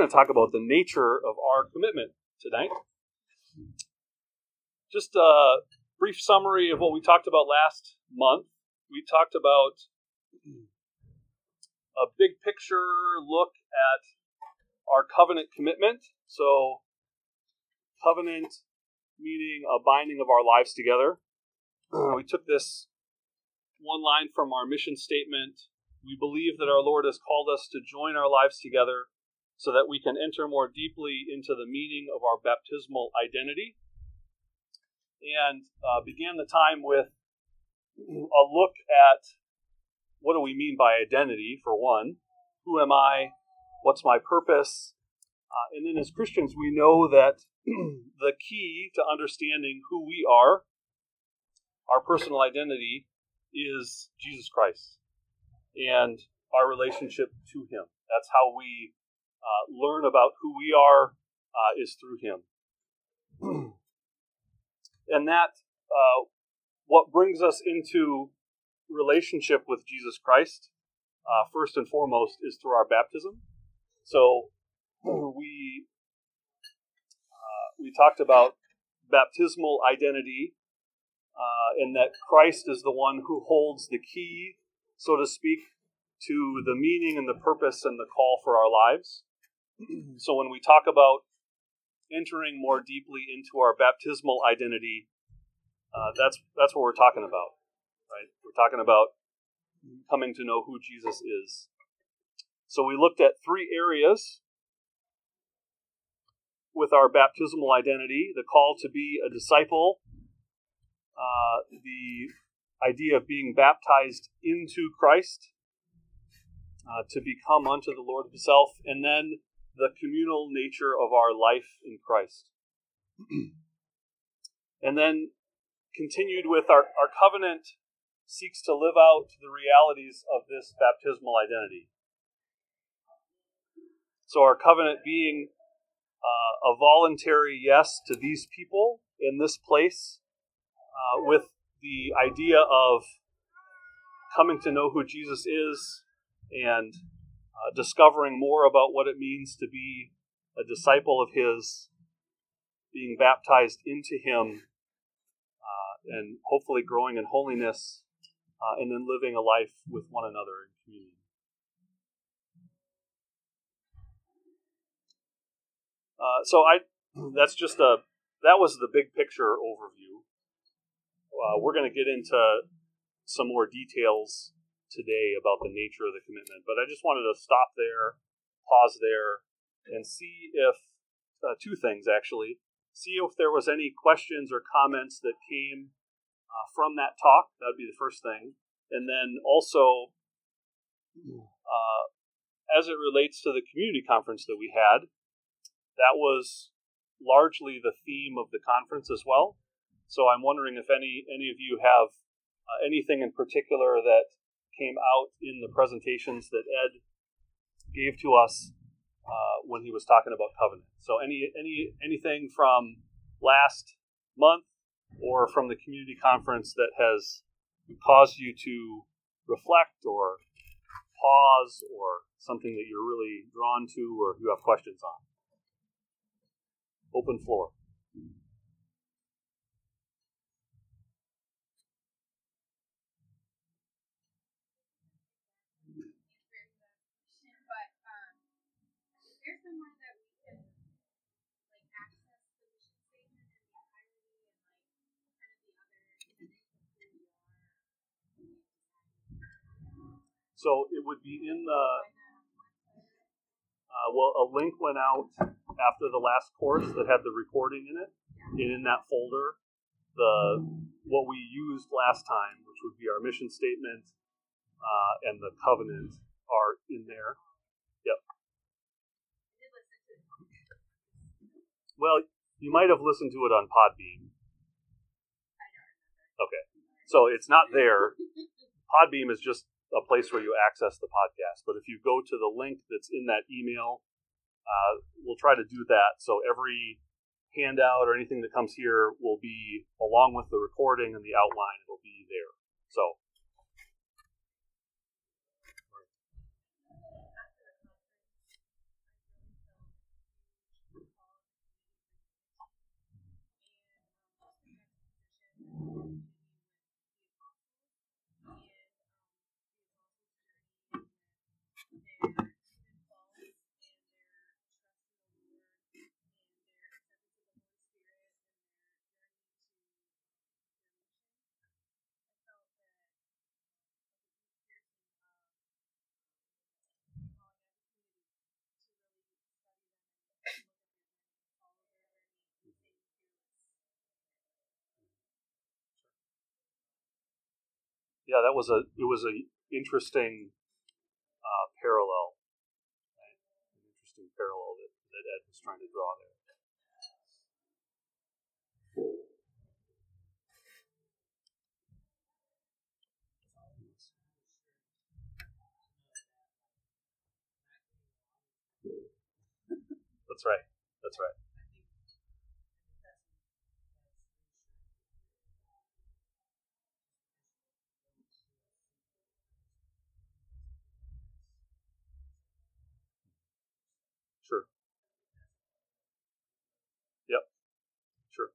going to talk about the nature of our commitment tonight. Just a brief summary of what we talked about last month. We talked about a big picture look at our covenant commitment. So, covenant meaning a binding of our lives together. We took this one line from our mission statement. We believe that our Lord has called us to join our lives together so that we can enter more deeply into the meaning of our baptismal identity. And uh, began the time with a look at what do we mean by identity, for one? Who am I? What's my purpose? Uh, and then as Christians, we know that the key to understanding who we are, our personal identity, is Jesus Christ and our relationship to Him. That's how we uh, learn about who we are, uh, is through Him. and that, uh, what brings us into relationship with Jesus Christ, uh, first and foremost, is through our baptism. So we uh, we talked about baptismal identity, uh, and that Christ is the one who holds the key, so to speak, to the meaning and the purpose and the call for our lives. so when we talk about entering more deeply into our baptismal identity, uh, that's that's what we're talking about, right? We're talking about coming to know who Jesus is. So we looked at three areas with our baptismal identity: the call to be a disciple, uh, the idea of being baptized into Christ, uh, to become unto the Lord Himself, and then the communal nature of our life in Christ. and then continued with our, our covenant seeks to live out the realities of this baptismal identity. So, our covenant being uh, a voluntary yes to these people in this place, uh, with the idea of coming to know who Jesus is and uh, discovering more about what it means to be a disciple of His, being baptized into Him, uh, and hopefully growing in holiness, uh, and then living a life with one another in community. Uh, so I, that's just a that was the big picture overview. Uh, we're going to get into some more details today about the nature of the commitment. But I just wanted to stop there, pause there, and see if uh, two things actually. See if there was any questions or comments that came uh, from that talk. That would be the first thing, and then also, uh, as it relates to the community conference that we had, that was largely the theme of the conference as well. So I'm wondering if any any of you have uh, anything in particular that came out in the presentations that Ed gave to us uh, when he was talking about covenant. So any any anything from last month or from the community conference that has caused you to reflect or pause or something that you're really drawn to or you have questions on. Open floor. So it would be in the. Uh, well, a link went out after the last course that had the recording in it, and in that folder, the what we used last time, which would be our mission statement uh, and the covenant, are in there. Yep. Well, you might have listened to it on Podbean. Okay, so it's not there. Podbean is just a place where you access the podcast. But if you go to the link that's in that email, uh, we'll try to do that. So every handout or anything that comes here will be along with the recording and the outline. It'll be there. So. Yeah, that was a it was a interesting uh, parallel, right? an interesting parallel that, that Ed was trying to draw there. That's right. That's right. Sure. Yep. Sure.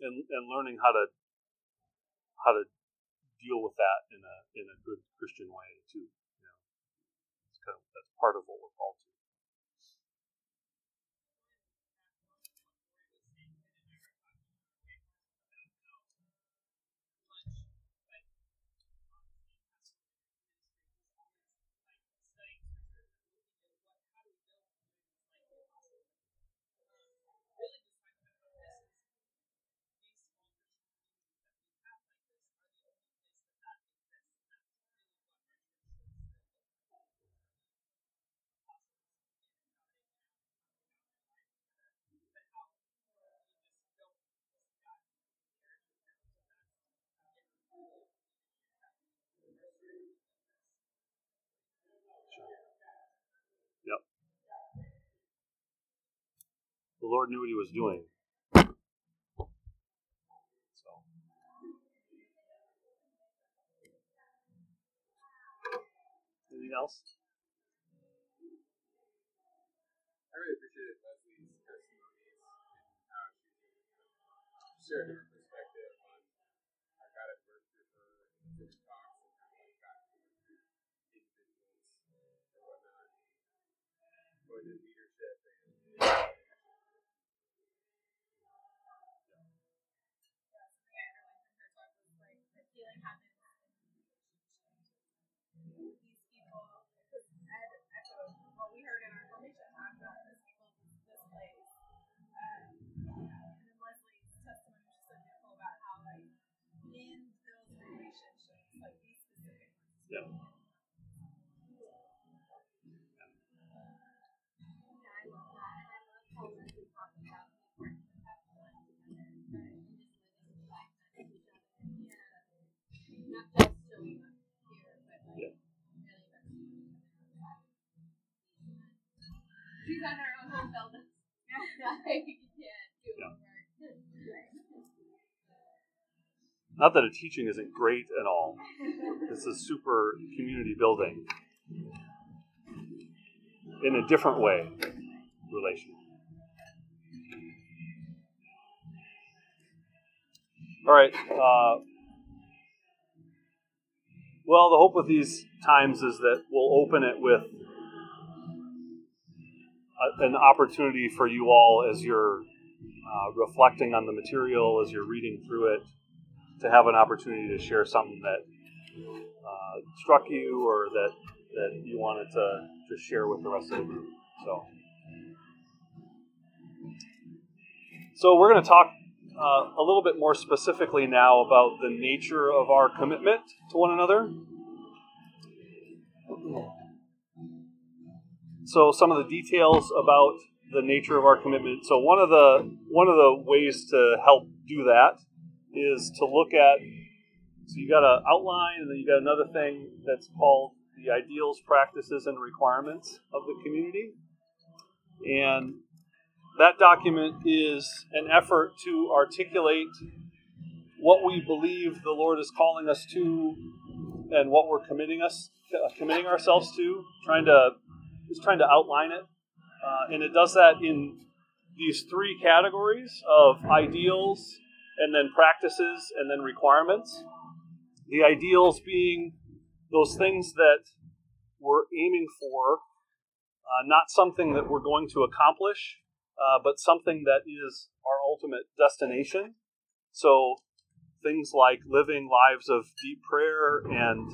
And and learning how to how to deal with that in a in a good Christian way too. You know, it's kind of that's part of what we're called to. The Lord knew what He was doing. So. Anything else? I really appreciated Leslie's testimonies and other. She's on her own home building. like, you can't do Yeah. Not that a teaching isn't great and all. It's a super community building in a different way, relational. All right. Uh, well, the hope with these times is that we'll open it with a, an opportunity for you all as you're uh, reflecting on the material, as you're reading through it, to have an opportunity to share something that uh, struck you or that, that you wanted to, to share with the rest of the group. So, so we're going to talk uh, a little bit more specifically now about the nature of our commitment to one another. So, some of the details about the nature of our commitment. So, one of the one of the ways to help do that is to look at. So, you got an outline, and then you got another thing that's called the ideals, practices, and requirements of the community. And that document is an effort to articulate what we believe the Lord is calling us to, and what we're committing us uh, committing ourselves to. Trying to is trying to outline it, uh, and it does that in these three categories of ideals, and then practices, and then requirements. The ideals being those things that we're aiming for, uh, not something that we're going to accomplish, uh, but something that is our ultimate destination. So things like living lives of deep prayer and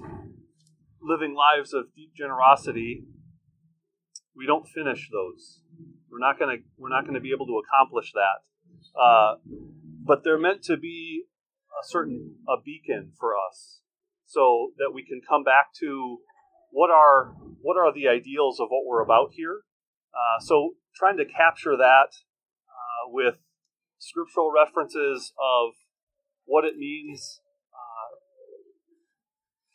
living lives of deep generosity, we don't finish those. We're not gonna we're not gonna be able to accomplish that. Uh, but they're meant to be a certain a beacon for us, so that we can come back to what are what are the ideals of what we're about here. Uh, so trying to capture that uh, with scriptural references of what it means uh,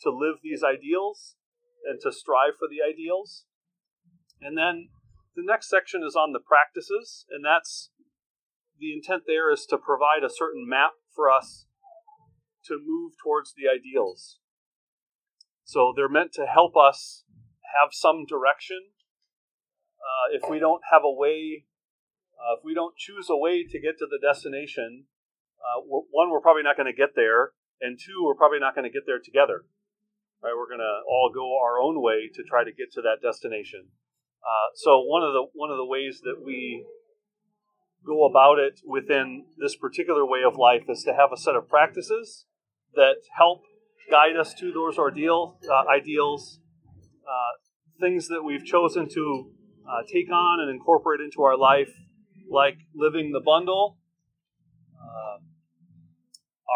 to live these ideals and to strive for the ideals. And then the next section is on the practices, and that's the intent there is to provide a certain map for us to move towards the ideals. So they're meant to help us have some direction. Uh, if we don't have a way, uh, if we don't choose a way to get to the destination, uh, one, we're probably not going to get there, and two, we're probably not going to get there together. Right? We're going to all go our own way to try to get to that destination. Uh, so one of the one of the ways that we go about it within this particular way of life is to have a set of practices that help guide us to those ordeal, uh, ideals, uh, things that we've chosen to uh, take on and incorporate into our life, like living the bundle, uh,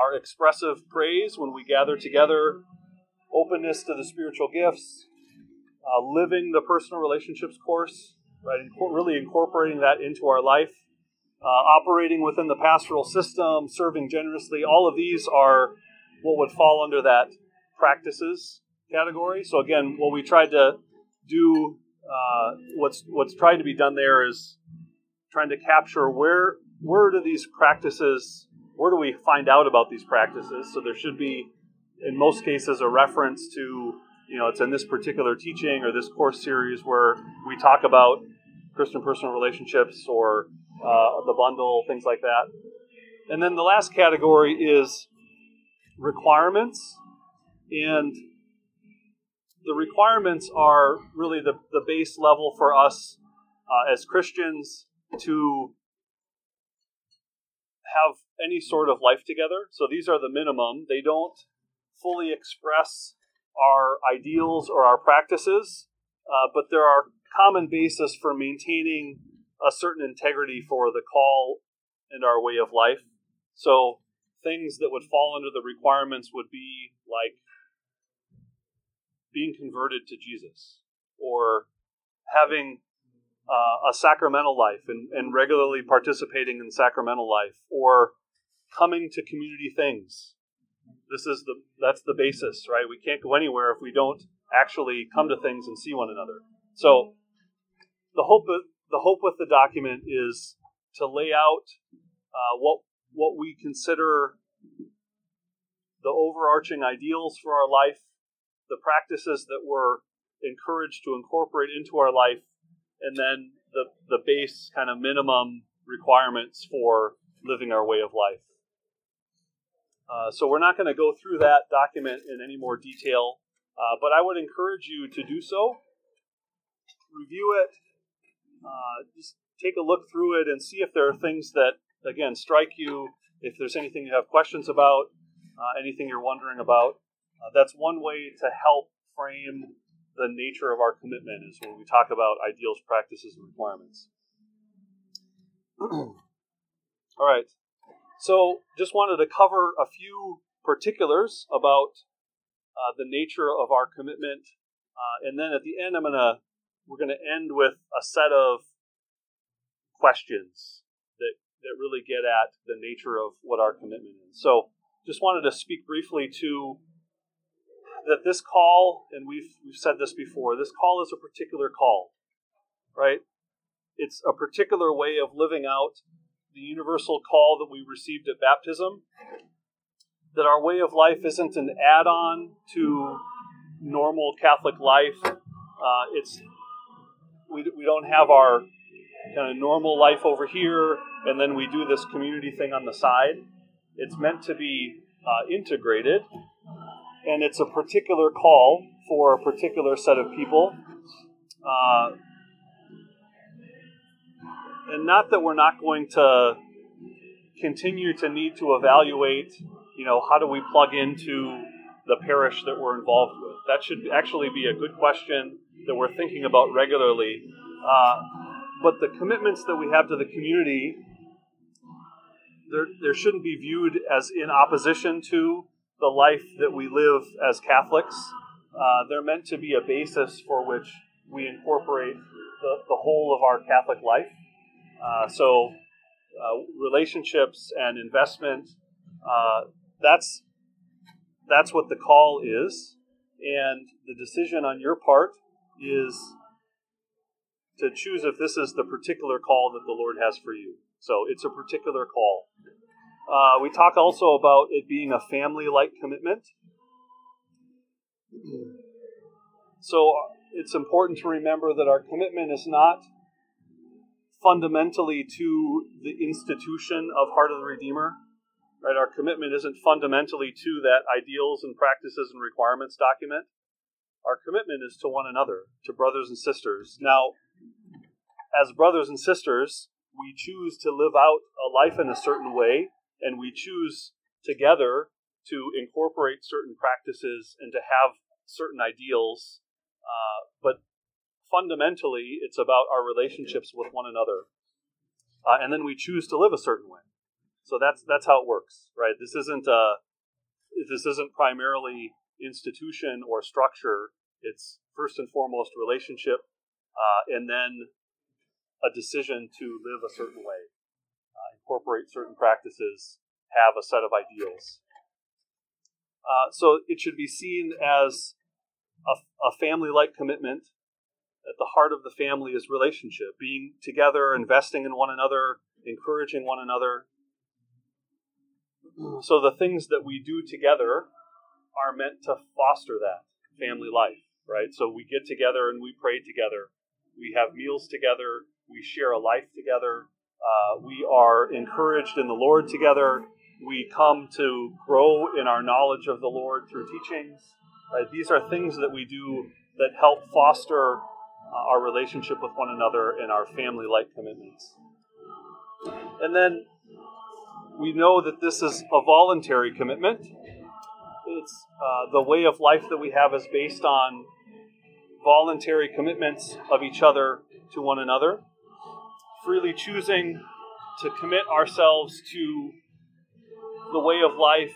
our expressive praise when we gather together, openness to the spiritual gifts, uh, living the personal relationships course, right? really incorporating that into our life, uh, operating within the pastoral system, serving generously. All of these are what would fall under that practices category. So again, what we tried to do, uh, what's what's tried to be done there is trying to capture where where do these practices, where do we find out about these practices? So there should be, in most cases, a reference to you know, it's in this particular teaching or this course series where we talk about Christian personal relationships or uh, the bundle, things like that. And then the last category is requirements. And the requirements are really the, the base level for us uh, as Christians to have any sort of life together. So these are the minimum. They don't fully express our ideals or our practices, uh, but there are common basis for maintaining a certain integrity for the call and our way of life. So things that would fall under the requirements would be like being converted to Jesus or having uh, a sacramental life and, and regularly participating in sacramental life or coming to community things this is the that's the basis, right? We can't go anywhere if we don't actually come to things and see one another. So the hope the hope with the document is to lay out uh, what what we consider the overarching ideals for our life, the practices that we're encouraged to incorporate into our life, and then the the base kind of minimum requirements for living our way of life. Uh, so we're not going to go through that document in any more detail, uh, but I would encourage you to do so. Review it, uh, just take a look through it and see if there are things that, again, strike you. If there's anything you have questions about, uh, anything you're wondering about, uh, that's one way to help frame the nature of our commitment is when we talk about ideals, practices, and requirements. All right. So, just wanted to cover a few particulars about uh, the nature of our commitment, uh, and then at the end, I'm gonna we're gonna end with a set of questions that that really get at the nature of what our commitment is. So, just wanted to speak briefly to that this call, and we've we've said this before. This call is a particular call, right? It's a particular way of living out the universal call that we received at baptism, that our way of life isn't an add on to normal Catholic life. Uh, it's we, we don't have our kind of normal life over here, and then we do this community thing on the side. It's meant to be uh, integrated, and it's a particular call for a particular set of people. Uh, and not that we're not going to continue to need to evaluate, you know, how do we plug into the parish that we're involved with? That should actually be a good question that we're thinking about regularly. Uh, but the commitments that we have to the community there, there shouldn't be viewed as in opposition to the life that we live as Catholics. Uh, they're meant to be a basis for which we incorporate the, the whole of our Catholic life. Uh, so, uh, relationships and investment, uh, that's, that's what the call is. And the decision on your part is to choose if this is the particular call that the Lord has for you. So it's a particular call. Uh, we talk also about it being a family like commitment. So it's important to remember that our commitment is not fundamentally to the institution of Heart of the Redeemer. Right? Our commitment isn't fundamentally to that ideals and practices and requirements document. Our commitment is to one another, to brothers and sisters. Now, as brothers and sisters, we choose to live out a life in a certain way, and we choose together to incorporate certain practices and to have certain ideals. Uh, but fundamentally, it's about our relationships with one another, uh, and then we choose to live a certain way. So that's that's how it works, right? This isn't a uh, this isn't primarily institution or structure. It's first and foremost relationship, uh, and then a decision to live a certain way, uh, incorporate certain practices, have a set of ideals. Uh, so it should be seen as a, a family like commitment. At the heart of the family is relationship, being together, investing in one another, encouraging one another. So the things that we do together are meant to foster that family life, right? So we get together and we pray together. We have meals together we share a life together. Uh, we are encouraged in the Lord together. We come to grow in our knowledge of the Lord through teachings. Right? These are things that we do that help foster uh, our relationship with one another and our family like commitments. And then we know that this is a voluntary commitment. Uh, the way of life that we have is based on voluntary commitments of each other to one another freely choosing to commit ourselves to the way of life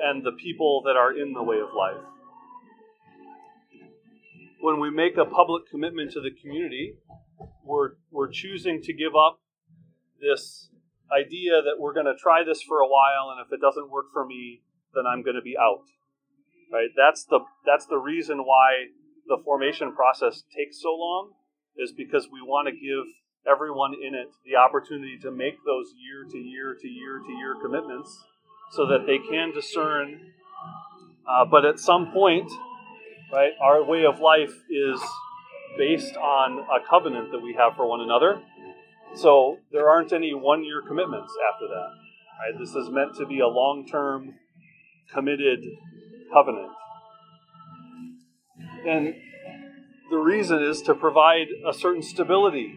and the people that are in the way of life. When we make a public commitment to the community, we're, we're choosing to give up this idea that we're going to try this for a while, and if it doesn't work for me, then I'm going to be out. Right? That's the that's the reason why the formation process takes so long, is because we want to give everyone in it the opportunity to make those year to year to year to year commitments so that they can discern. Uh, but at some point, right, our way of life is based on a covenant that we have for one another. So there aren't any one year commitments after that. Right? This is meant to be a long term committed covenant. And the reason is to provide a certain stability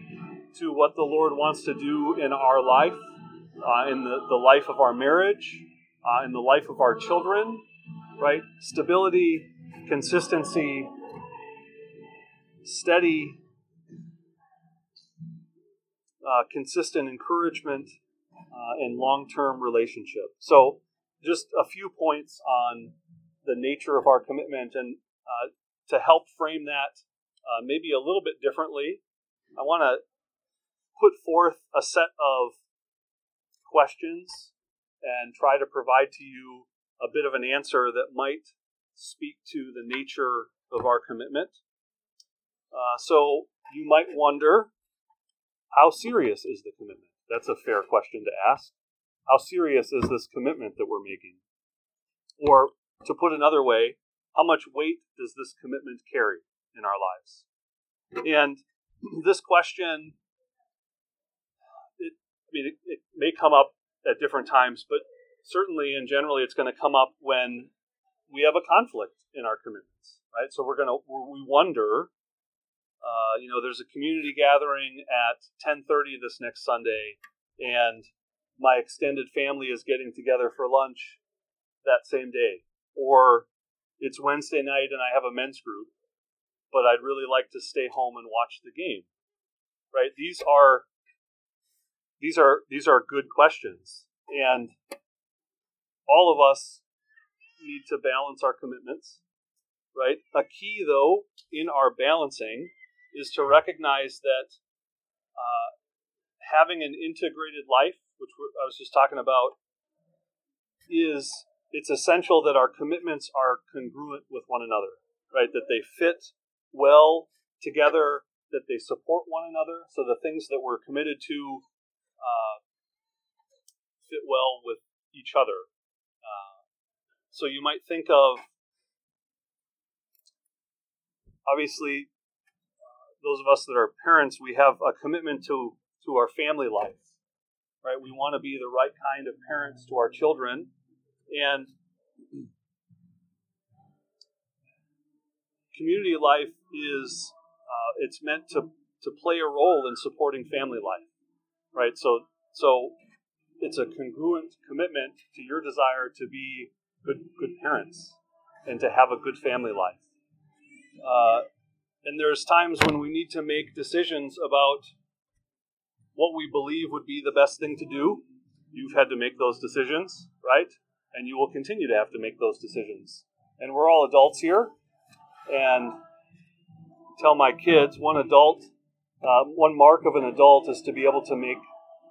to what the Lord wants to do in our life, uh, in the, the life of our marriage, uh, in the life of our children, right? Stability, consistency, steady, uh, consistent encouragement, uh, and long term relationship. So, just a few points on the nature of our commitment and uh, to help frame that uh, maybe a little bit differently. I want to put forth a set of questions and try to provide to you a bit of an answer that might speak to the nature of our commitment. Uh, so you might wonder how serious is the commitment? That's a fair question to ask. How serious is this commitment that we're making? Or to put another way, how much weight does this commitment carry in our lives? And this question I mean, it, it may come up at different times, but certainly and generally it's going to come up when we have a conflict in our commitments, right? So we're going to we wonder, uh, you know, there's a community gathering at 10:30 this next Sunday, and my extended family is getting together for lunch that same day, or it's Wednesday night and I have a men's group, but I'd really like to stay home and watch the game, right? These are these are these are good questions, And all of us need to balance our commitments, right? A key, though, in our balancing is to recognize that uh, having an integrated life, which I was just talking about, is it's essential that our commitments are congruent with one another, right? That they fit well together, that they support one another. So the things that we're committed to uh, fit well with each other. Uh, so you might think of, obviously, uh, those of us that are parents, we have a commitment to to our family life, right? We want to be the right kind of parents to our children, and community life is uh, it's meant to to play a role in supporting family life, right? So so it's a congruent commitment to your desire to be good good parents and to have a good family life. Uh, and there's times when we need to make decisions about what we believe would be the best thing to do. You've had to make those decisions, right? And you will continue to have to make those decisions. And we're all adults here. And tell my kids one adult, uh, one mark of an adult is to be able to make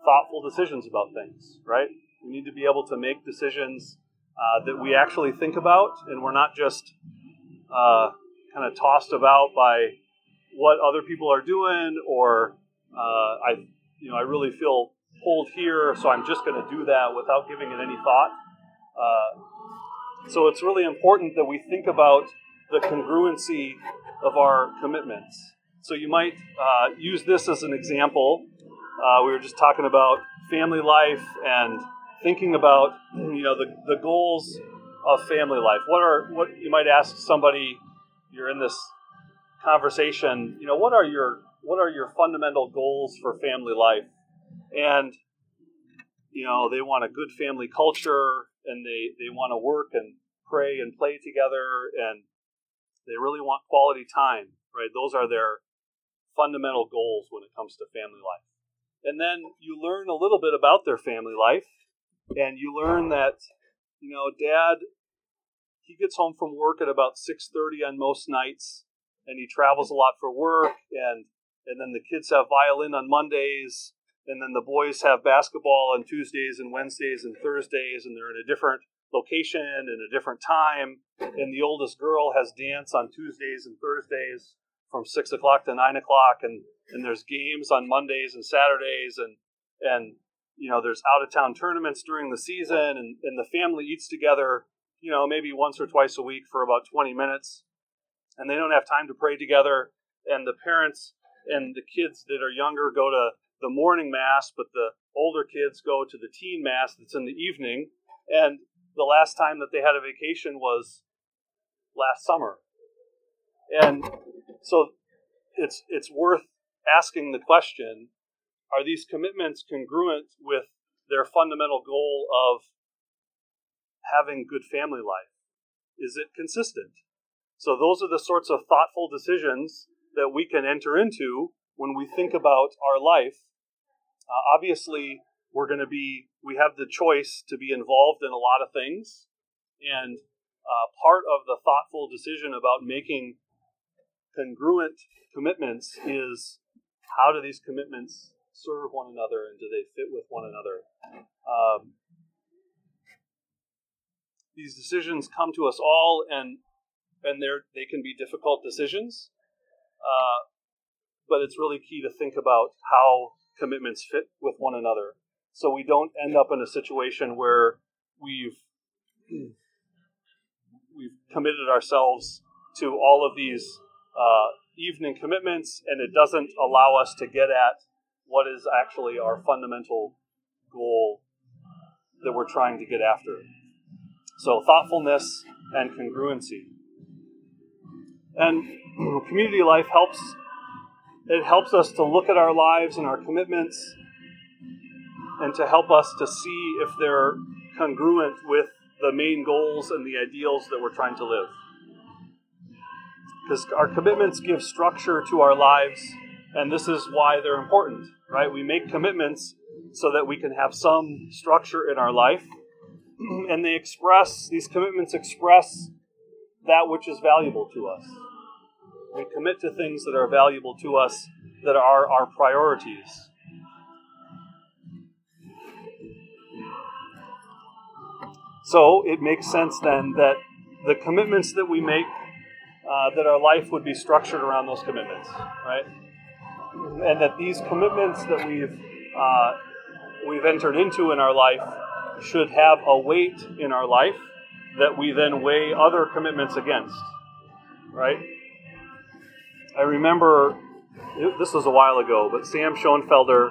thoughtful decisions about things, right? We need to be able to make decisions uh, that we actually think about, and we're not just uh, kind of tossed about by what other people are doing, or uh, I, you know, I really feel pulled here, so I'm just going to do that without giving it any thought. Uh, so it's really important that we think about the congruency of our commitments. So you might uh, use this as an example uh, we were just talking about family life and thinking about you know the, the goals of family life. What are what you might ask somebody you're in this conversation, you know, what are your what are your fundamental goals for family life? And you know, they want a good family culture and they, they want to work and pray and play together and they really want quality time, right? Those are their fundamental goals when it comes to family life and then you learn a little bit about their family life and you learn that you know dad he gets home from work at about 6.30 on most nights and he travels a lot for work and and then the kids have violin on mondays and then the boys have basketball on tuesdays and wednesdays and thursdays and they're in a different location and a different time. And the oldest girl has dance on tuesdays and thursdays from 6 o'clock to 9 o'clock. And and there's games on Mondays and Saturdays, and and you know there's out of town tournaments during the season, and, and the family eats together, you know, maybe once or twice a week for about 20 minutes, and they don't have time to pray together, and the parents and the kids that are younger go to the morning mass, but the older kids go to the teen mass that's in the evening, and the last time that they had a vacation was last summer. And so it's it's worth asking the question are these commitments congruent with their fundamental goal of having good family life? Is it consistent? So, those are the sorts of thoughtful decisions that we can enter into when we think about our life. Uh, obviously, we're going to be, we have the choice to be involved in a lot of things. And uh, part of the thoughtful decision about making congruent commitments is how do these commitments serve one another and do they fit with one another? Um, these decisions come to us all, and and they're—they can be difficult decisions, uh, but it's really key to think about how commitments fit with one another, so we don't end up in a situation where we've we've committed ourselves to all of these uh, evening commitments, and it doesn't allow us to get at what is actually our fundamental goal that we're trying to get after. So, thoughtfulness and congruency. And community life helps it helps us to look at our lives and our commitments and to help us to see if they're congruent with the main goals and the ideals that we're trying to live because our commitments give structure to our lives, and this is why they're important, right? We make commitments so that we can have some structure in our life. and they express, these commitments express that which is valuable to us. We commit to things that are valuable to us, that are our priorities. So it makes sense then that the commitments that we make, uh, that our life would be structured around those commitments, right? And that these commitments that we've uh, we've entered into in our life should have a weight in our life that we then weigh other commitments against, right? I remember this was a while ago, but Sam Schoenfelder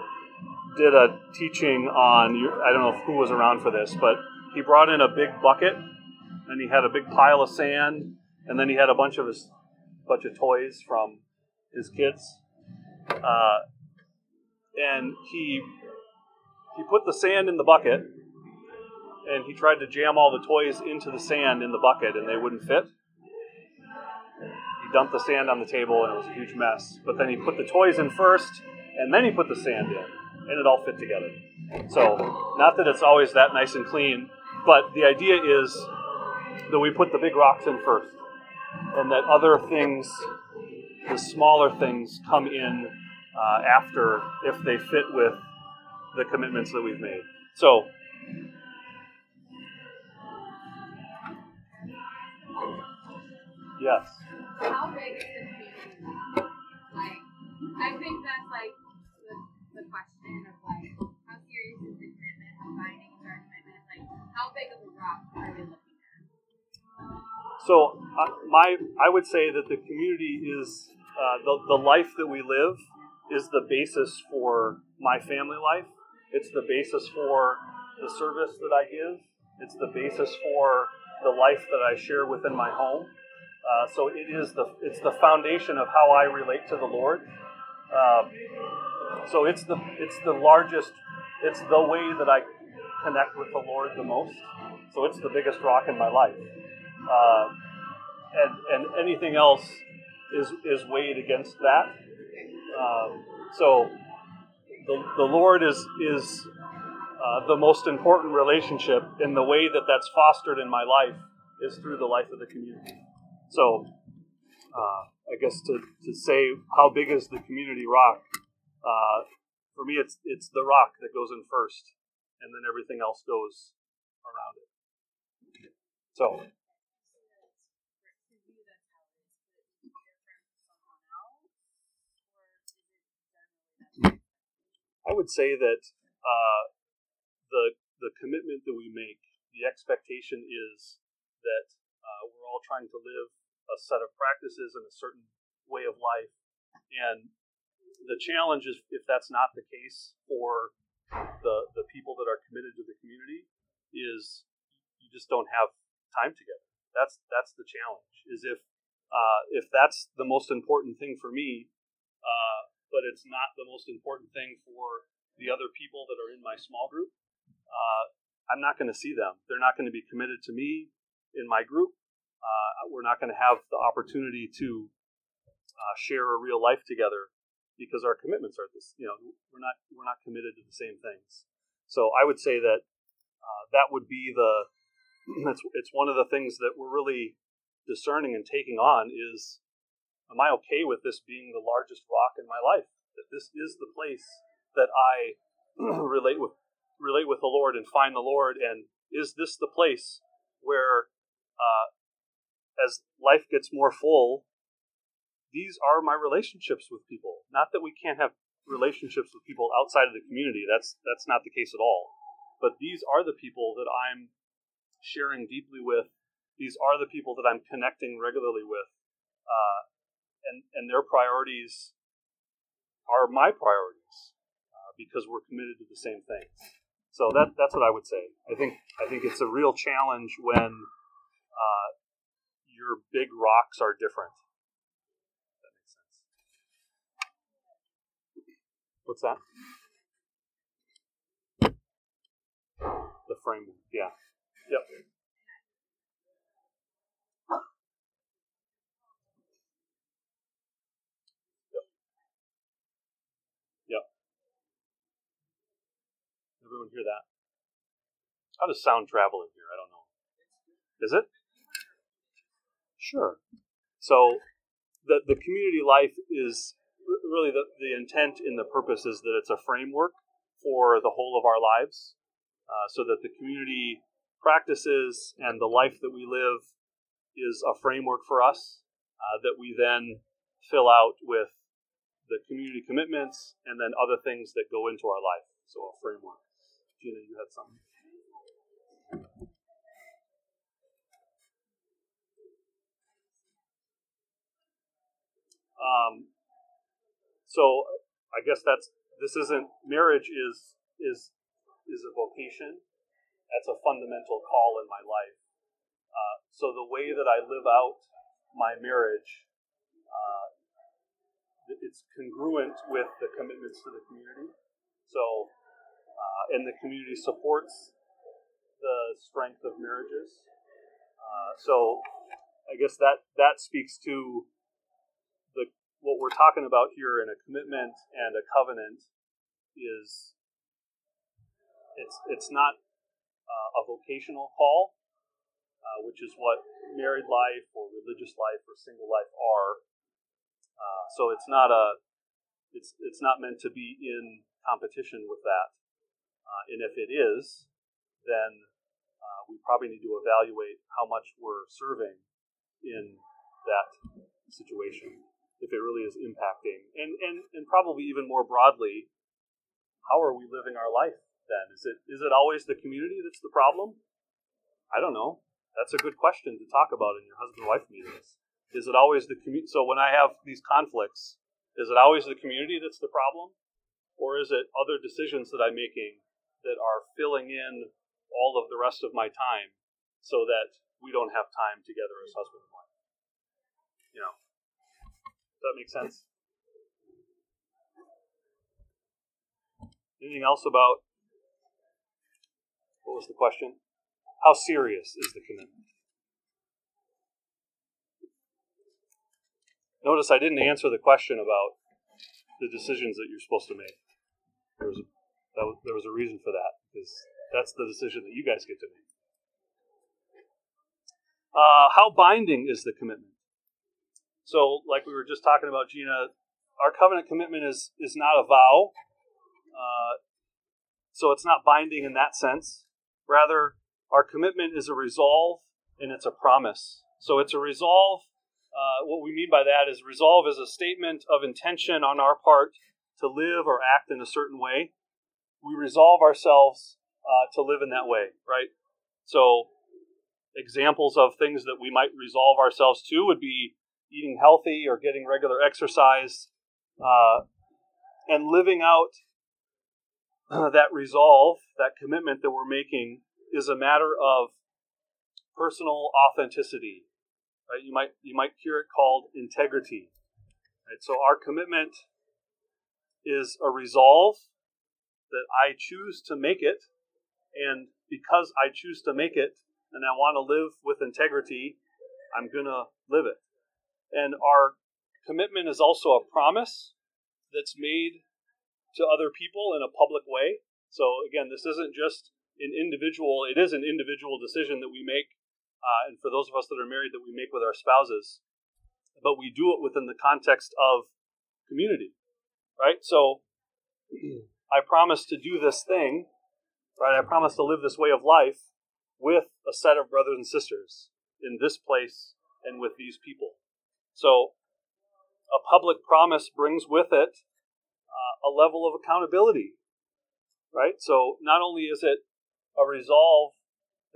did a teaching on. I don't know who was around for this, but he brought in a big bucket and he had a big pile of sand, and then he had a bunch of his bunch of toys from his kids, uh, and he he put the sand in the bucket, and he tried to jam all the toys into the sand in the bucket, and they wouldn't fit. He dumped the sand on the table, and it was a huge mess. But then he put the toys in first, and then he put the sand in, and it all fit together. So, not that it's always that nice and clean, but the idea is that we put the big rocks in first, and that other things, the smaller things, come in uh, after if they fit with the commitments that we've made. So, yes. How big is the community? Like, I think that's like the, the question of like, how serious is the commitment? How binding is our commitment? Like, how big of a rock are we looking at? So, uh, my I would say that the community is uh, the the life that we live is the basis for my family life. It's the basis for the service that I give. It's the basis for the life that I share within my home. Uh, so it is the it's the foundation of how I relate to the Lord. Um, so it's the it's the largest. It's the way that I connect with the Lord the most. So it's the biggest rock in my life. Uh, and and anything else is is weighed against that. Um, so the, the Lord is is uh, the most important relationship, and the way that that's fostered in my life is through the life of the community. So, uh, I guess to, to say how big is the community rock, uh, for me, it's it's the rock that goes in first, and then everything else goes around it. So, I would say that uh, the the commitment that we make, the expectation is that uh, we're all trying to live a set of practices and a certain way of life, and the challenge is if that's not the case for the the people that are committed to the community, is you just don't have time together. That's that's the challenge. Is if uh, if that's the most important thing for me, uh, but it's not the most important thing for the other people that are in my small group, uh, I'm not going to see them. They're not going to be committed to me in my group. Uh, we're not going to have the opportunity to uh, share a real life together because our commitments are this. You know, we're not we're not committed to the same things. So I would say that uh, that would be the. It's it's one of the things that we're really discerning and taking on is am I okay with this being the largest rock in my life? That this is the place that I relate with relate with the Lord and find the Lord, and is this the place where, uh, as life gets more full, these are my relationships with people. Not that we can't have relationships with people outside of the community. That's that's not the case at all. But these are the people that I'm sharing deeply with. These are the people that I'm connecting regularly with. Uh, and and their priorities are my priorities uh, because we're committed to the same things. So that that's what I would say. I think I think it's a real challenge when uh, your big rocks are different. That makes sense. What's that? The framework. Yeah. Yep. Everyone hear that? How does sound travel in here? I don't know. Is it? Sure. So the the community life is really the, the intent and the purpose is that it's a framework for the whole of our lives, uh, so that the community practices and the life that we live is a framework for us uh, that we then fill out with the community commitments and then other things that go into our life. So a framework. Gina, you had something. Um, so I guess that's this isn't marriage is is is a vocation. That's a fundamental call in my life. Uh, so the way that I live out my marriage, uh, it's congruent with the commitments to the community. So, uh, and the community supports the strength of marriages. Uh, so, I guess that that speaks to what we're talking about here in a commitment and a covenant is it's it's not uh, a vocational call, uh, which is what married life or religious life or single life are. Uh, so it's not a it's it's not meant to be in competition with that. Uh, and if it is, then uh, we probably need to evaluate how much we're serving in that situation if it really is impacting and, and, and probably even more broadly how are we living our life then? Is it is it always the community that's the problem? I don't know. That's a good question to talk about in your husband wife meetings is it always the community so when i have these conflicts is it always the community that's the problem? Or is it other decisions that i'm making that are filling in all of the rest of my time so that we don't have time together as husband and wife? You know that make sense? Anything else about what was the question? How serious is the commitment? Notice I didn't answer the question about the decisions that you're supposed to make. There was a, was, there was a reason for that because that's the decision that you guys get to make. Uh, how binding is the commitment? So, like we were just talking about, Gina, our covenant commitment is is not a vow. Uh, so it's not binding in that sense. Rather, our commitment is a resolve and it's a promise. So it's a resolve. Uh, what we mean by that is resolve is a statement of intention on our part to live or act in a certain way. We resolve ourselves uh, to live in that way, right? So examples of things that we might resolve ourselves to would be eating healthy or getting regular exercise, uh, and living out that resolve, that commitment that we're making, is a matter of personal authenticity. Right? You might you might hear it called integrity. Right? So our commitment is a resolve that I choose to make it, and because I choose to make it, and I want to live with integrity, I'm gonna live it. And our commitment is also a promise that's made to other people in a public way. So, again, this isn't just an individual, it is an individual decision that we make. Uh, and for those of us that are married, that we make with our spouses. But we do it within the context of community, right? So, I promise to do this thing, right? I promise to live this way of life with a set of brothers and sisters in this place and with these people. So, a public promise brings with it uh, a level of accountability, right? So, not only is it a resolve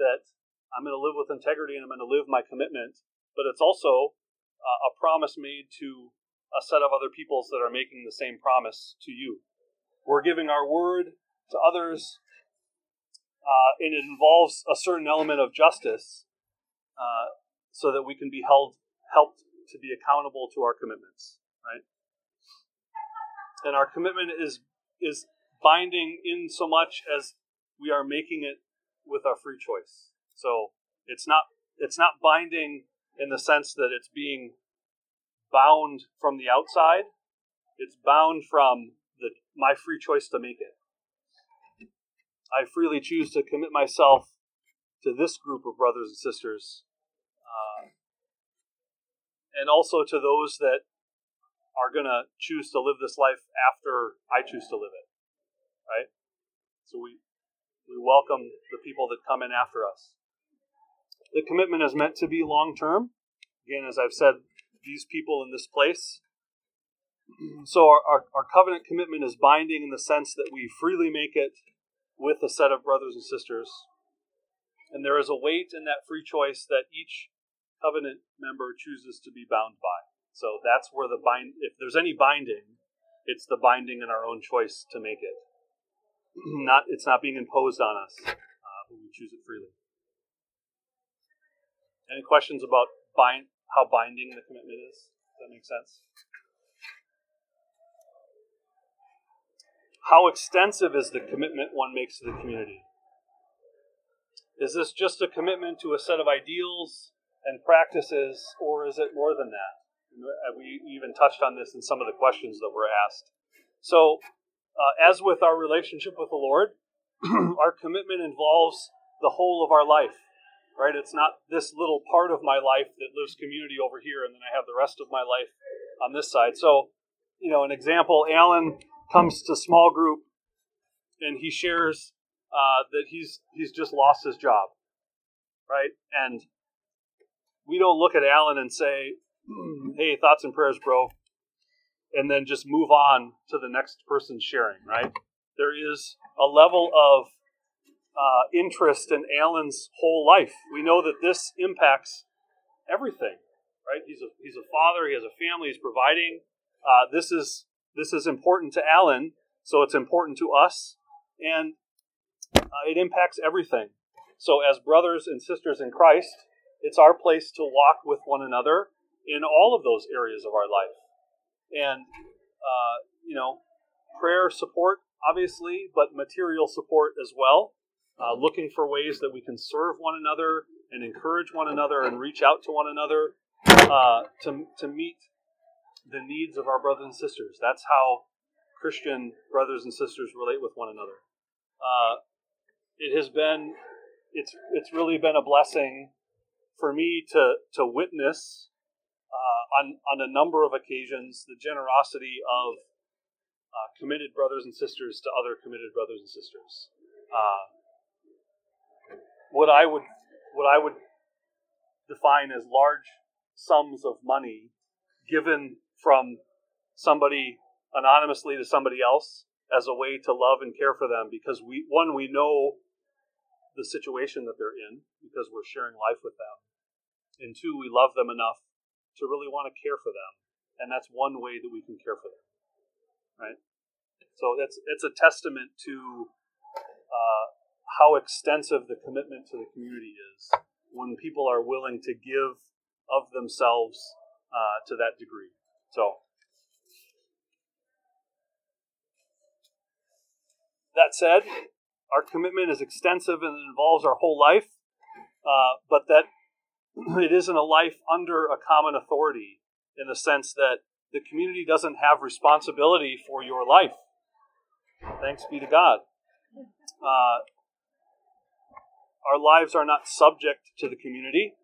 that I'm going to live with integrity and I'm going to live my commitment, but it's also uh, a promise made to a set of other peoples that are making the same promise to you. We're giving our word to others, uh, and it involves a certain element of justice uh, so that we can be held helped to be accountable to our commitments, right? And our commitment is is binding in so much as we are making it with our free choice. So it's not it's not binding in the sense that it's being bound from the outside. It's bound from the my free choice to make it. I freely choose to commit myself to this group of brothers and sisters, and also to those that are going to choose to live this life after I choose to live it. Right? So we we welcome the people that come in after us. The commitment is meant to be long term. Again, as I've said, these people in this place. So our, our, our covenant commitment is binding in the sense that we freely make it with a set of brothers and sisters. And there is a weight in that free choice that each covenant member chooses to be bound by. So that's where the bind if there's any binding, it's the binding in our own choice to make it. not it's not being imposed on us, uh, but we choose it freely. Any questions about bind how binding the commitment is? Does that make sense? How extensive is the commitment one makes to the community? Is this just a commitment to a set of ideals and practices, or is it more than that? Uh, we even touched on this in some of the questions that were asked. So, uh, as with our relationship with the Lord, our commitment involves the whole of our life, right? It's not this little part of my life that lives community over here, and then I have the rest of my life on this side. So, you know, an example Alan comes to small group and he shares uh, that he's he's just lost his job, right? And we don't look at Alan and say, "Hey, thoughts and prayers, bro," and then just move on to the next person sharing, right? There is a level of uh, interest in Alan's whole life. We know that this impacts everything, right? He's a he's a father. He has a family. He's providing. Uh, this is this is important to Alan, so it's important to us, and uh, it impacts everything. So, as brothers and sisters in Christ, it's our place to walk with one another in all of those areas of our life. And, uh, you know, prayer support, obviously, but material support as well. Uh, looking for ways that we can serve one another and encourage one another and reach out to one another uh, to, to meet the needs of our brothers and sisters. That's how Christian brothers and sisters relate with one another. Uh, it has been, it's it's really been a blessing for me to to witness uh, on on a number of occasions the generosity of uh, committed brothers and sisters to other committed brothers and sisters. Uh, what I would what I would define as large sums of money given from somebody anonymously to somebody else as a way to love and care for them because we one we know the situation that they're in because we're sharing life with them. And two we love them enough to really want to care for them. And that's one way that we can care for them right? So it's it's a testament to uh, how extensive the commitment to the community is when people are willing to give of themselves uh, to that degree. So, that said, our commitment is extensive and it involves our whole life, uh, but that it isn't a life under a common authority in the sense that the community doesn't have responsibility for your life. Thanks be to God. Uh, our lives are not subject to the community.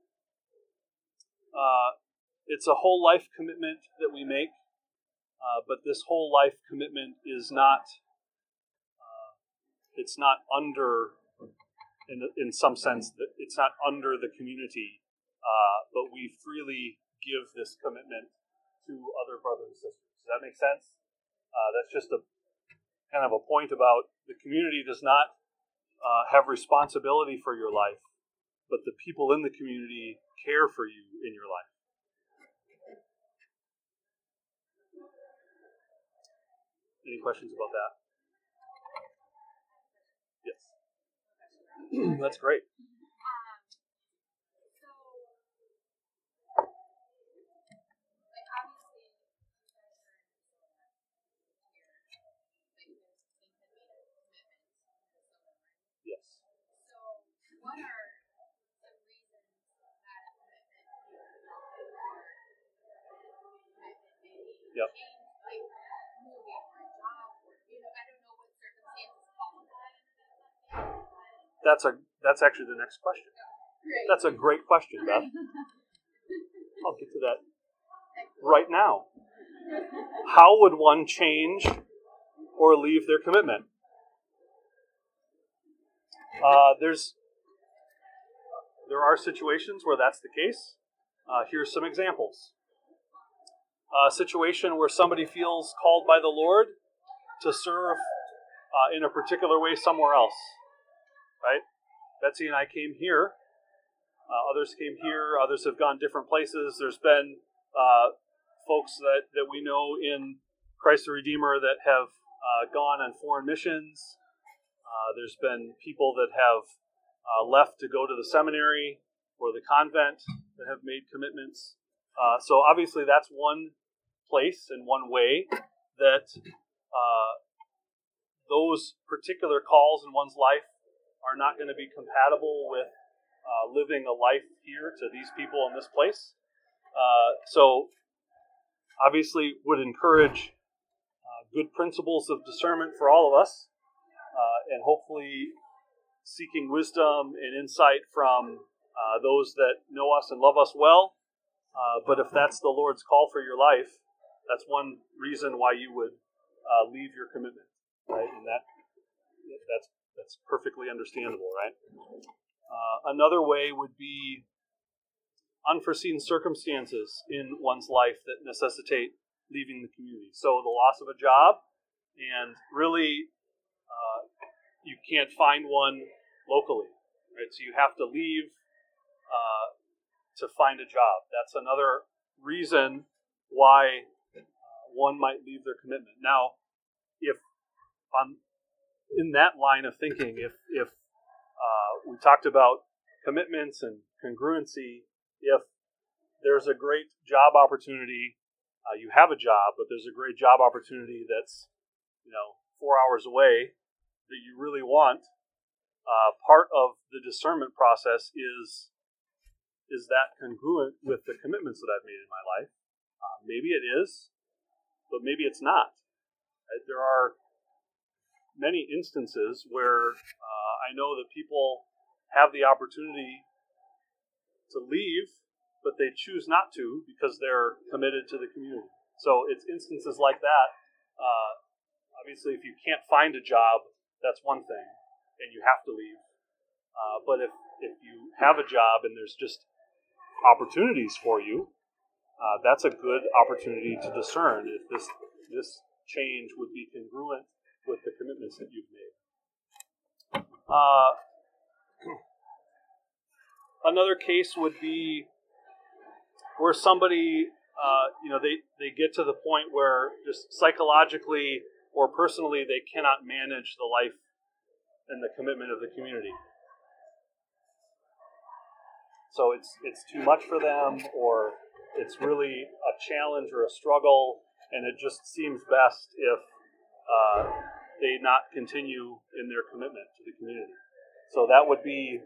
Uh, it's a whole life commitment that we make, uh, but this whole life commitment is not. It's not under, in in some sense, it's not under the community, uh, but we freely give this commitment to other brothers and sisters. Does that make sense? Uh, that's just a kind of a point about the community does not uh, have responsibility for your life, but the people in the community care for you in your life. Any questions about that? Yes. That's great. Yes. Yep. That's a that's actually the next question. Great. That's a great question, Beth. I'll get to that right now. How would one change or leave their commitment? Uh, there's there are situations where that's the case. Uh, here's some examples. A situation where somebody feels called by the Lord to serve uh, in a particular way somewhere else, right? Betsy and I came here. Uh, others came here. Others have gone different places. There's been uh, folks that, that we know in Christ the Redeemer that have uh, gone on foreign missions. Uh, there's been people that have uh, left to go to the seminary or the convent that have made commitments. Uh, so obviously, that's one place and one way that those particular calls in one's life are not going to be compatible with uh, living a life here to these people in this place. Uh, so obviously, would encourage good principles of discernment for all of us, and hopefully seeking wisdom and insight from uh, those that know us and love us well. Uh, but if that's the Lord's call for your life, that's one reason why you would uh, leave your commitment, right? And that that's that's perfectly understandable, right? Uh, another way would be unforeseen circumstances in one's life that necessitate leaving the community. So the loss of a job, and really, uh, you can't find one locally, right? So you have to leave uh, to find a job. That's another reason why uh, one might leave their commitment. Now, if on in that line of thinking, if if uh, we talked about commitments and congruency, if there's a great job opportunity, uh, you have a job, but there's a great job opportunity that's you know four hours away that you really want uh, part of the discernment process is is that congruent with the commitments that I've made in my life? Uh, maybe it is, but maybe it's not. Right? There are many instances where uh, I know that people have the opportunity to leave, but they choose not to because they're committed to the community. So it's instances like that. Uh, obviously, if you can't find a job, that's one thing and you have to leave. Uh, but if, if you have a job and there's just opportunities for you, uh, that's a good opportunity to discern if this this change would be congruent with the commitments that you've made. Uh, another case would be where somebody, uh, you know, they, they get to the point where just psychologically or personally they cannot manage the life and the commitment of the community. So it's it's too much for them, or it's really a challenge or a struggle, and it just seems best if uh, they not continue in their commitment to the community. So that would be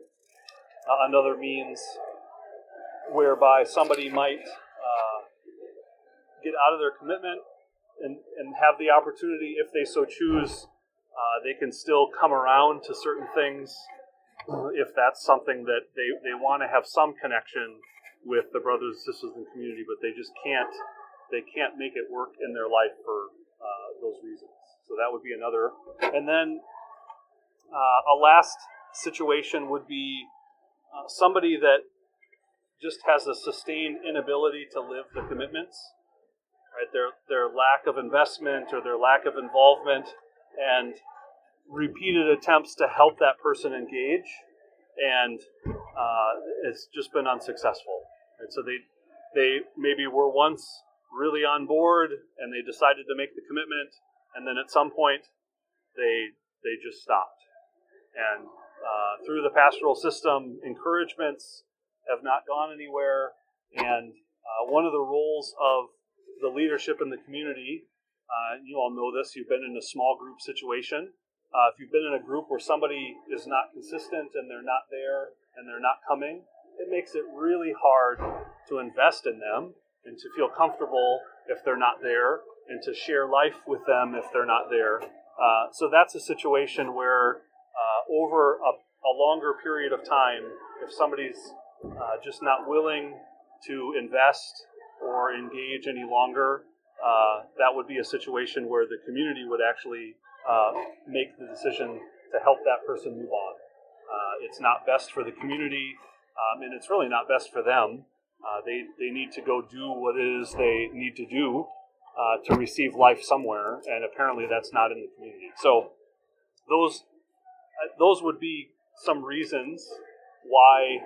uh, another means whereby somebody might uh, get out of their commitment and, and have the opportunity, if they so choose, uh, they can still come around to certain things if that's something that they, they want to have some connection with the brothers and sisters in the community, but they just can't they can't make it work in their life for uh, those reasons. So that would be another. And then uh, a last situation would be uh, somebody that just has a sustained inability to live the commitments, right? Their their lack of investment or their lack of involvement and repeated attempts to help that person engage, and uh, it's just been unsuccessful. And so they they maybe were once really on board, and they decided to make the commitment, and then at some point they they just stopped. And uh, through the pastoral system, encouragements have not gone anywhere. And uh, one of the roles of the leadership in the community uh, you all know this, you've been in a small group situation. Uh, if you've been in a group where somebody is not consistent and they're not there and they're not coming, it makes it really hard to invest in them and to feel comfortable if they're not there and to share life with them if they're not there. Uh, so that's a situation where uh, over a a longer period of time, if somebody's uh, just not willing to invest or engage any longer, uh, that would be a situation where the community would actually uh, make the decision to help that person move on. Uh, it's not best for the community, um, and it's really not best for them. Uh, they, they need to go do what it is they need to do uh, to receive life somewhere, and apparently that's not in the community. So those those would be some reasons why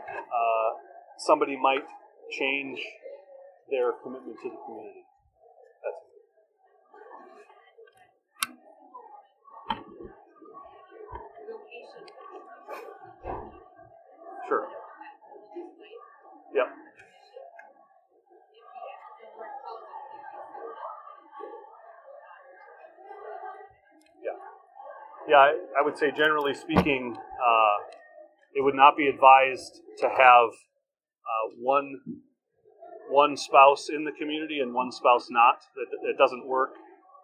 somebody might change their commitment to the community. That's Sure. Yep. Yeah. Yeah, I, I would say generally speaking, uh, it would not be advised to have uh, one one spouse in the community and one spouse not. That it doesn't work.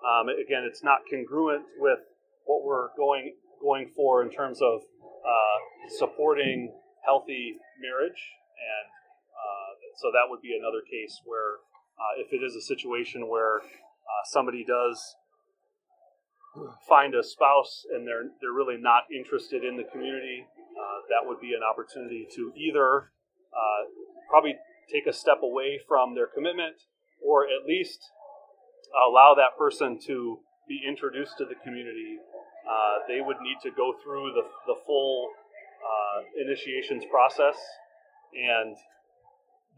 Um, again, it's not congruent with what we're going going for in terms of uh, supporting healthy marriage, and uh, so that would be another case where uh, if it is a situation where uh, somebody does find a spouse and they're they're really not interested in the community, uh, that would be an opportunity to either uh, probably take a step away from their commitment, or at least allow that person to be introduced to the community. Uh, they would need to go through the, the full uh, initiations process, and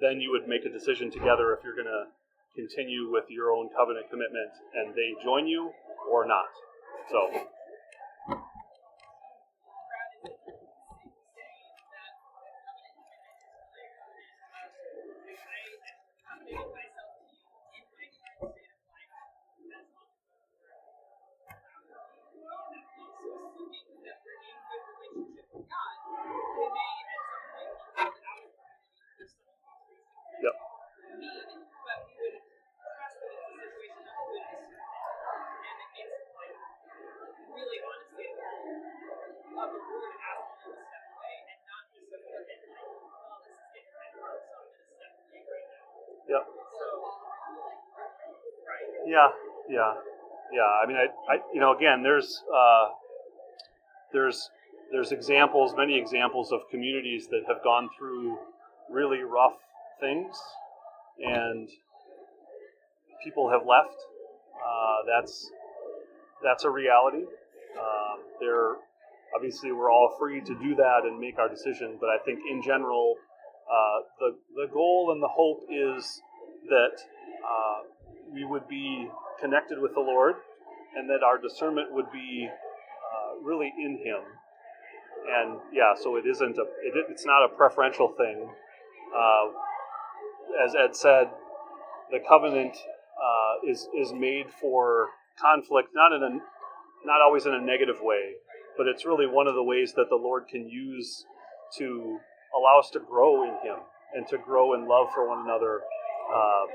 then you would make a decision together if you're going to continue with your own covenant commitment and they join you or not. So I you know, again, there's uh, there's there's examples, many examples of communities that have gone through really rough things, and people have left. Uh, that's that's a reality. Um, there, obviously, we're all free to do that and make our decision. But I think, in general, uh, the the goal and the hope is that uh, we would be connected with the Lord, and that our discernment would be uh, really in Him. And yeah, so it isn't a it, it's not a preferential thing. Uh, as Ed said, the covenant uh, is is made for conflict, not in a not always in a negative way, but it's really one of the ways that the Lord can use to allow us to grow in Him and to grow in love for one another. Uh,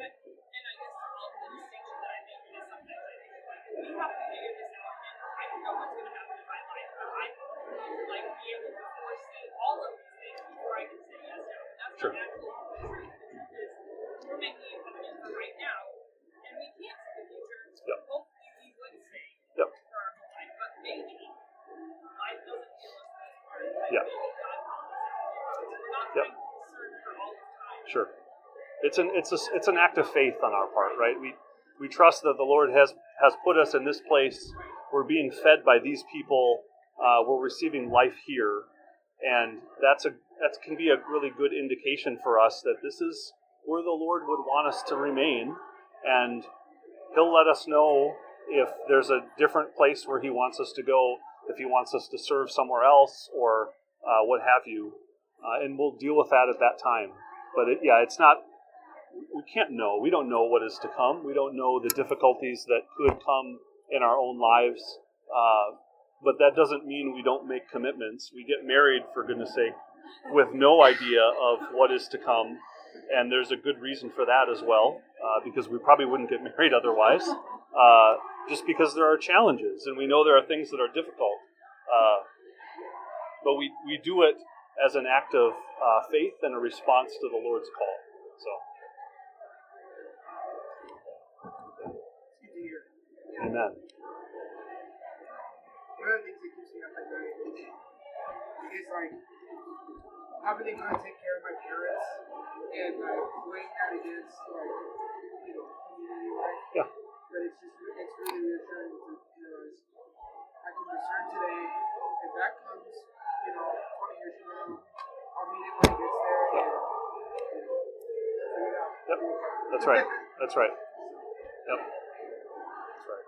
Sure. We're making a commitment for right now, and we can't see the future. Yep. Hopefully, we would stay Yep. for our whole life, but maybe life doesn't feel us this hard. Like Yeah. maybe God calls us out. So we're not Yep. trying to concern for all the time. Sure. It's a, it's an act of faith on our part, right? We we trust that the Lord has has put us in this place. We're being fed by these people. Uh, we're receiving life here, and that's a that can be a really good indication for us that this is where the Lord would want us to remain, and He'll let us know if there's a different place where He wants us to go, if He wants us to serve somewhere else, or uh, what have you, uh, and we'll deal with that at that time. But it, yeah, it's not. We can't know. We don't know what is to come. We don't know the difficulties that could come in our own lives. Uh, but that doesn't mean we don't make commitments. We get married, for goodness sake, with no idea of what is to come. And there's a good reason for that as well, uh, because we probably wouldn't get married otherwise, uh, just because there are challenges and we know there are things that are difficult. Uh, but we, we do it as an act of uh, faith and a response to the Lord's call. So, Good to hear. Amen. One of the things that keeps me up at night is like having to kind of take care of my parents and like weighing that against like you know community life. Yeah. But it's just it's really reassuring to realize I can discern today. If that comes, you know, 20 years from now, I'll meet it when it gets there. And, you know, figure it out. Yep. That's right. That's right. Yep. That's right.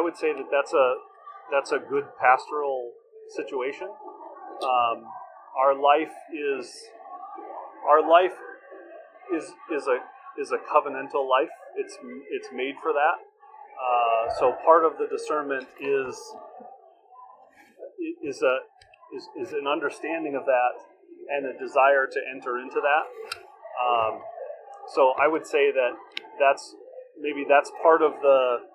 would say that that's a that's a good pastoral situation. Um, our life is our life is is a is a covenantal life. It's it's made for that. Uh, so part of the discernment is is a is, is an understanding of that and a desire to enter into that. Um, so I would say that that's maybe that's part of the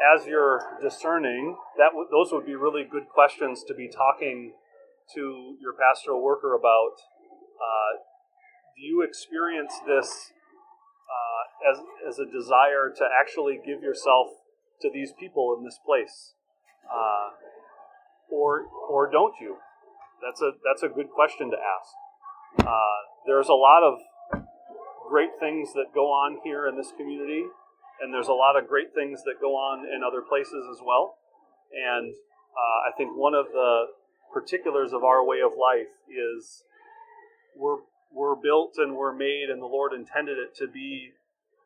as you're discerning, that w- those would be really good questions to be talking to your pastoral worker about. Uh, do you experience this uh, as as a desire to actually give yourself to these people in this place, uh, or or don't you? That's a that's a good question to ask. Uh, there's a lot of great things that go on here in this community and there's a lot of great things that go on in other places as well. And uh, I think one of the particulars of our way of life is we're we're built and we're made, and the Lord intended it to be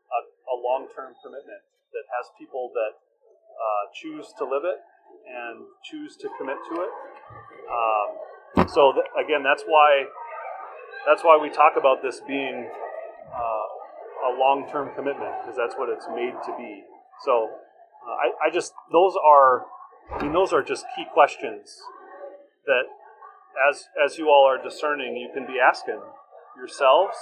a, a long term commitment that has people that uh, choose to live it and choose to commit to it. Um, so th- again, that's why that's why we talk about this being. Uh, a long-term commitment because that's what it's made to be. So uh, I, I just those are I mean those are just key questions that as as you all are discerning you can be asking yourselves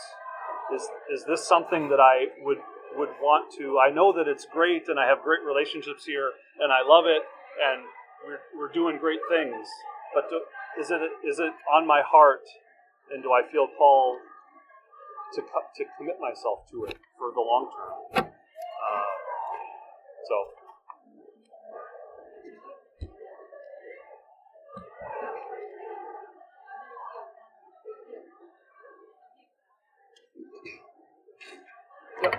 is is this something that I would would want to I know that it's great and I have great relationships here and I love it and we're, we're doing great things but do, is it is it on my heart and do I feel called to co- to commit myself to it for the long term. Uh, so. Yep.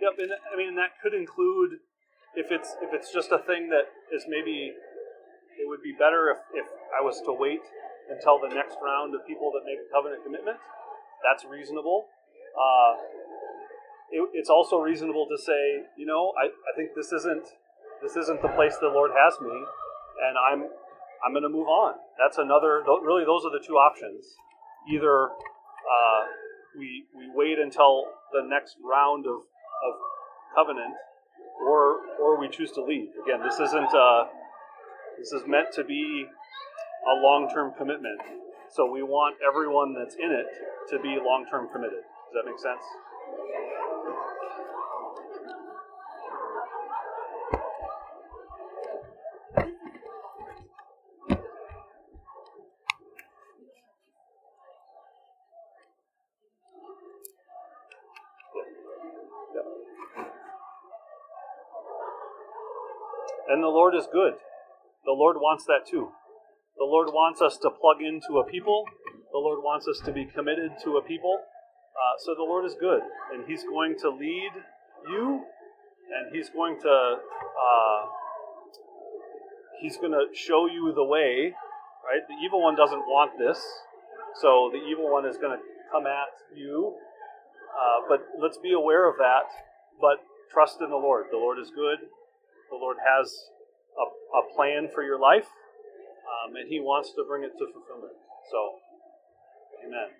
Yep, and I mean that could include if it's if it's just a thing that is maybe it would be better if, if I was to wait until the next round of people that make a covenant commitment that's reasonable. Uh, it, it's also reasonable to say, you know, I, I think this isn't this isn't the place the Lord has me, and I'm I'm going to move on. That's another. Really, those are the two options. Either uh, we we wait until the next round of, of covenant, or or we choose to leave. Again, this isn't uh, this is meant to be a long term commitment. So we want everyone that's in it to be long term committed. Does that make sense? And the Lord is good. The Lord wants that too. The Lord wants us to plug into a people. The Lord wants us to be committed to a people. Uh, so the Lord is good, and He's going to lead you, and He's going to uh, He's going to show you the way. Right? The evil one doesn't want this, so the evil one is going to come at you. Uh, but let's be aware of that. But trust in the Lord. The Lord is good. The Lord has a, a plan for your life um, and He wants to bring it to fulfillment. So, Amen.